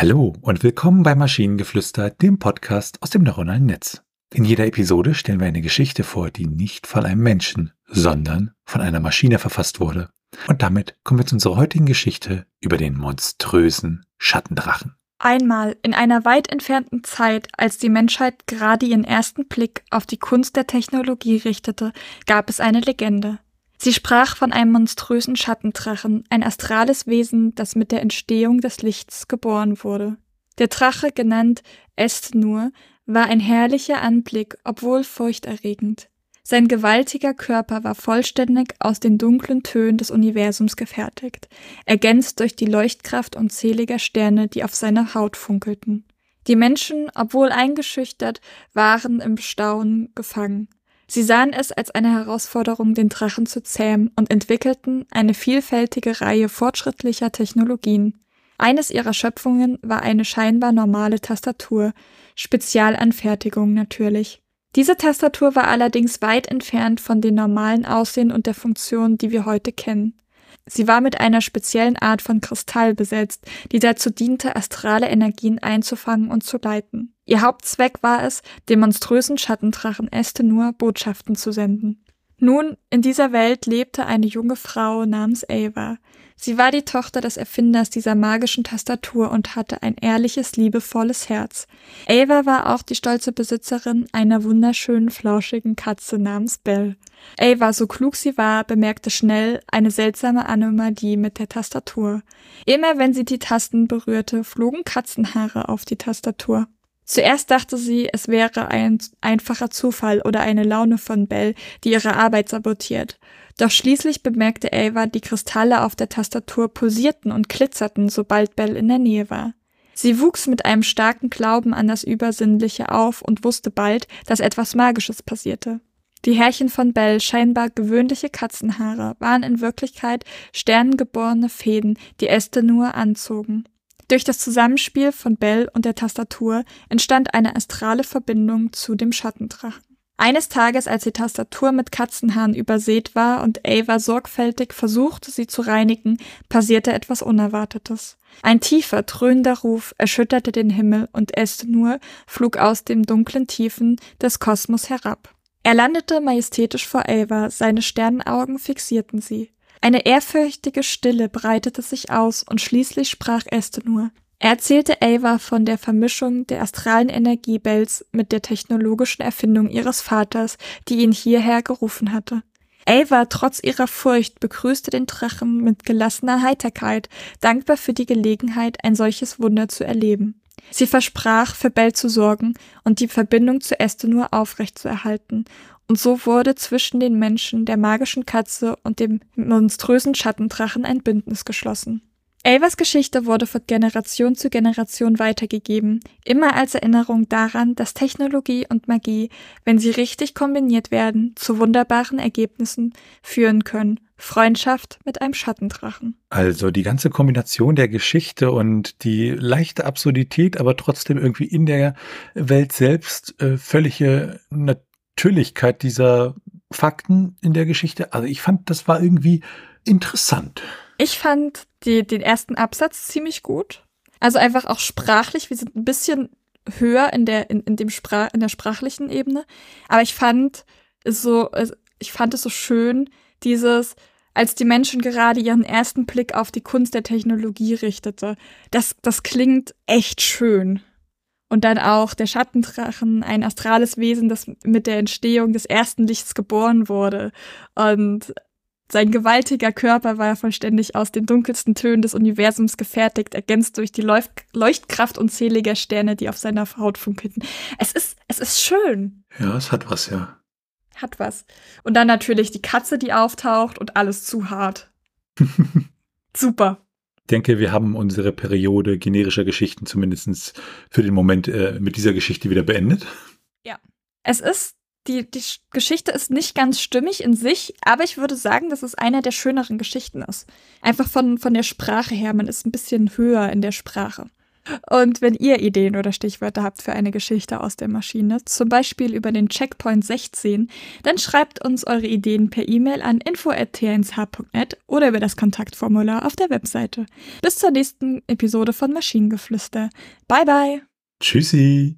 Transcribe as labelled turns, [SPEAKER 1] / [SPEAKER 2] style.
[SPEAKER 1] Hallo und willkommen bei Maschinengeflüster, dem Podcast aus dem neuronalen Netz. In jeder Episode stellen wir eine Geschichte vor, die nicht von einem Menschen, sondern von einer Maschine verfasst wurde. Und damit kommen wir zu unserer heutigen Geschichte über den monströsen Schattendrachen.
[SPEAKER 2] Einmal in einer weit entfernten Zeit, als die Menschheit gerade ihren ersten Blick auf die Kunst der Technologie richtete, gab es eine Legende. Sie sprach von einem monströsen Schattendrachen, ein astrales Wesen, das mit der Entstehung des Lichts geboren wurde. Der Drache, genannt Est-Nur, war ein herrlicher Anblick, obwohl furchterregend. Sein gewaltiger Körper war vollständig aus den dunklen Tönen des Universums gefertigt, ergänzt durch die Leuchtkraft unzähliger Sterne, die auf seiner Haut funkelten. Die Menschen, obwohl eingeschüchtert, waren im Staunen gefangen. Sie sahen es als eine Herausforderung, den Drachen zu zähmen und entwickelten eine vielfältige Reihe fortschrittlicher Technologien. Eines ihrer Schöpfungen war eine scheinbar normale Tastatur, Spezialanfertigung natürlich. Diese Tastatur war allerdings weit entfernt von den normalen Aussehen und der Funktion, die wir heute kennen. Sie war mit einer speziellen Art von Kristall besetzt, die dazu diente, astrale Energien einzufangen und zu leiten. Ihr Hauptzweck war es, dem monströsen Schattendrachen Estenur Botschaften zu senden. Nun, in dieser Welt lebte eine junge Frau namens Ava. Sie war die Tochter des Erfinders dieser magischen Tastatur und hatte ein ehrliches, liebevolles Herz. Ava war auch die stolze Besitzerin einer wunderschönen, flauschigen Katze namens Belle. Ava, so klug sie war, bemerkte schnell eine seltsame Anomalie mit der Tastatur. Immer wenn sie die Tasten berührte, flogen Katzenhaare auf die Tastatur. Zuerst dachte sie, es wäre ein einfacher Zufall oder eine Laune von Bell, die ihre Arbeit sabotiert. Doch schließlich bemerkte Ava, die Kristalle auf der Tastatur pulsierten und glitzerten, sobald Bell in der Nähe war. Sie wuchs mit einem starken Glauben an das Übersinnliche auf und wusste bald, dass etwas Magisches passierte. Die Härchen von Bell, scheinbar gewöhnliche Katzenhaare, waren in Wirklichkeit sternengeborene Fäden, die Este nur anzogen. Durch das Zusammenspiel von Bell und der Tastatur entstand eine astrale Verbindung zu dem Schattendrachen. Eines Tages, als die Tastatur mit Katzenhaaren übersät war und Ava sorgfältig versuchte, sie zu reinigen, passierte etwas Unerwartetes. Ein tiefer, dröhnender Ruf erschütterte den Himmel und Estenur flog aus den dunklen Tiefen des Kosmos herab. Er landete majestätisch vor Ava, seine Sternenaugen fixierten sie. Eine ehrfürchtige Stille breitete sich aus und schließlich sprach Estenur. Er erzählte Ava von der Vermischung der astralen Energie Bells mit der technologischen Erfindung ihres Vaters, die ihn hierher gerufen hatte. Ava, trotz ihrer Furcht, begrüßte den Drachen mit gelassener Heiterkeit, dankbar für die Gelegenheit, ein solches Wunder zu erleben. Sie versprach, für Bell zu sorgen und die Verbindung zu Estenur aufrechtzuerhalten und so wurde zwischen den Menschen, der magischen Katze und dem monströsen Schattendrachen ein Bündnis geschlossen. Avas Geschichte wurde von Generation zu Generation weitergegeben, immer als Erinnerung daran, dass Technologie und Magie, wenn sie richtig kombiniert werden, zu wunderbaren Ergebnissen führen können. Freundschaft mit einem Schattendrachen.
[SPEAKER 1] Also die ganze Kombination der Geschichte und die leichte Absurdität, aber trotzdem irgendwie in der Welt selbst äh, völlige Natürlichkeit dieser Fakten in der Geschichte. Also ich fand, das war irgendwie interessant.
[SPEAKER 2] Ich fand die, den ersten Absatz ziemlich gut. Also einfach auch sprachlich. Wir sind ein bisschen höher in der, in, in dem Sprach, in der sprachlichen Ebene. Aber ich fand es so, ich fand es so schön, dieses, als die Menschen gerade ihren ersten Blick auf die Kunst der Technologie richtete. Das, das klingt echt schön. Und dann auch der Schattendrachen, ein astrales Wesen, das mit der Entstehung des ersten Lichts geboren wurde. Und sein gewaltiger Körper war vollständig aus den dunkelsten Tönen des Universums gefertigt, ergänzt durch die Leucht Leuchtkraft unzähliger Sterne, die auf seiner Haut funkelten. Es ist, es ist schön.
[SPEAKER 1] Ja, es hat was, ja.
[SPEAKER 2] Hat was. Und dann natürlich die Katze, die auftaucht und alles zu hart. Super
[SPEAKER 1] denke, wir haben unsere Periode generischer Geschichten zumindest für den Moment äh, mit dieser Geschichte wieder beendet.
[SPEAKER 2] Ja. Es ist, die, die Geschichte ist nicht ganz stimmig in sich, aber ich würde sagen, dass es eine der schöneren Geschichten ist. Einfach von, von der Sprache her, man ist ein bisschen höher in der Sprache. Und wenn ihr Ideen oder Stichwörter habt für eine Geschichte aus der Maschine, zum Beispiel über den Checkpoint 16, dann schreibt uns eure Ideen per E-Mail an info.t1h.net oder über das Kontaktformular auf der Webseite. Bis zur nächsten Episode von Maschinengeflüster. Bye bye.
[SPEAKER 1] Tschüssi.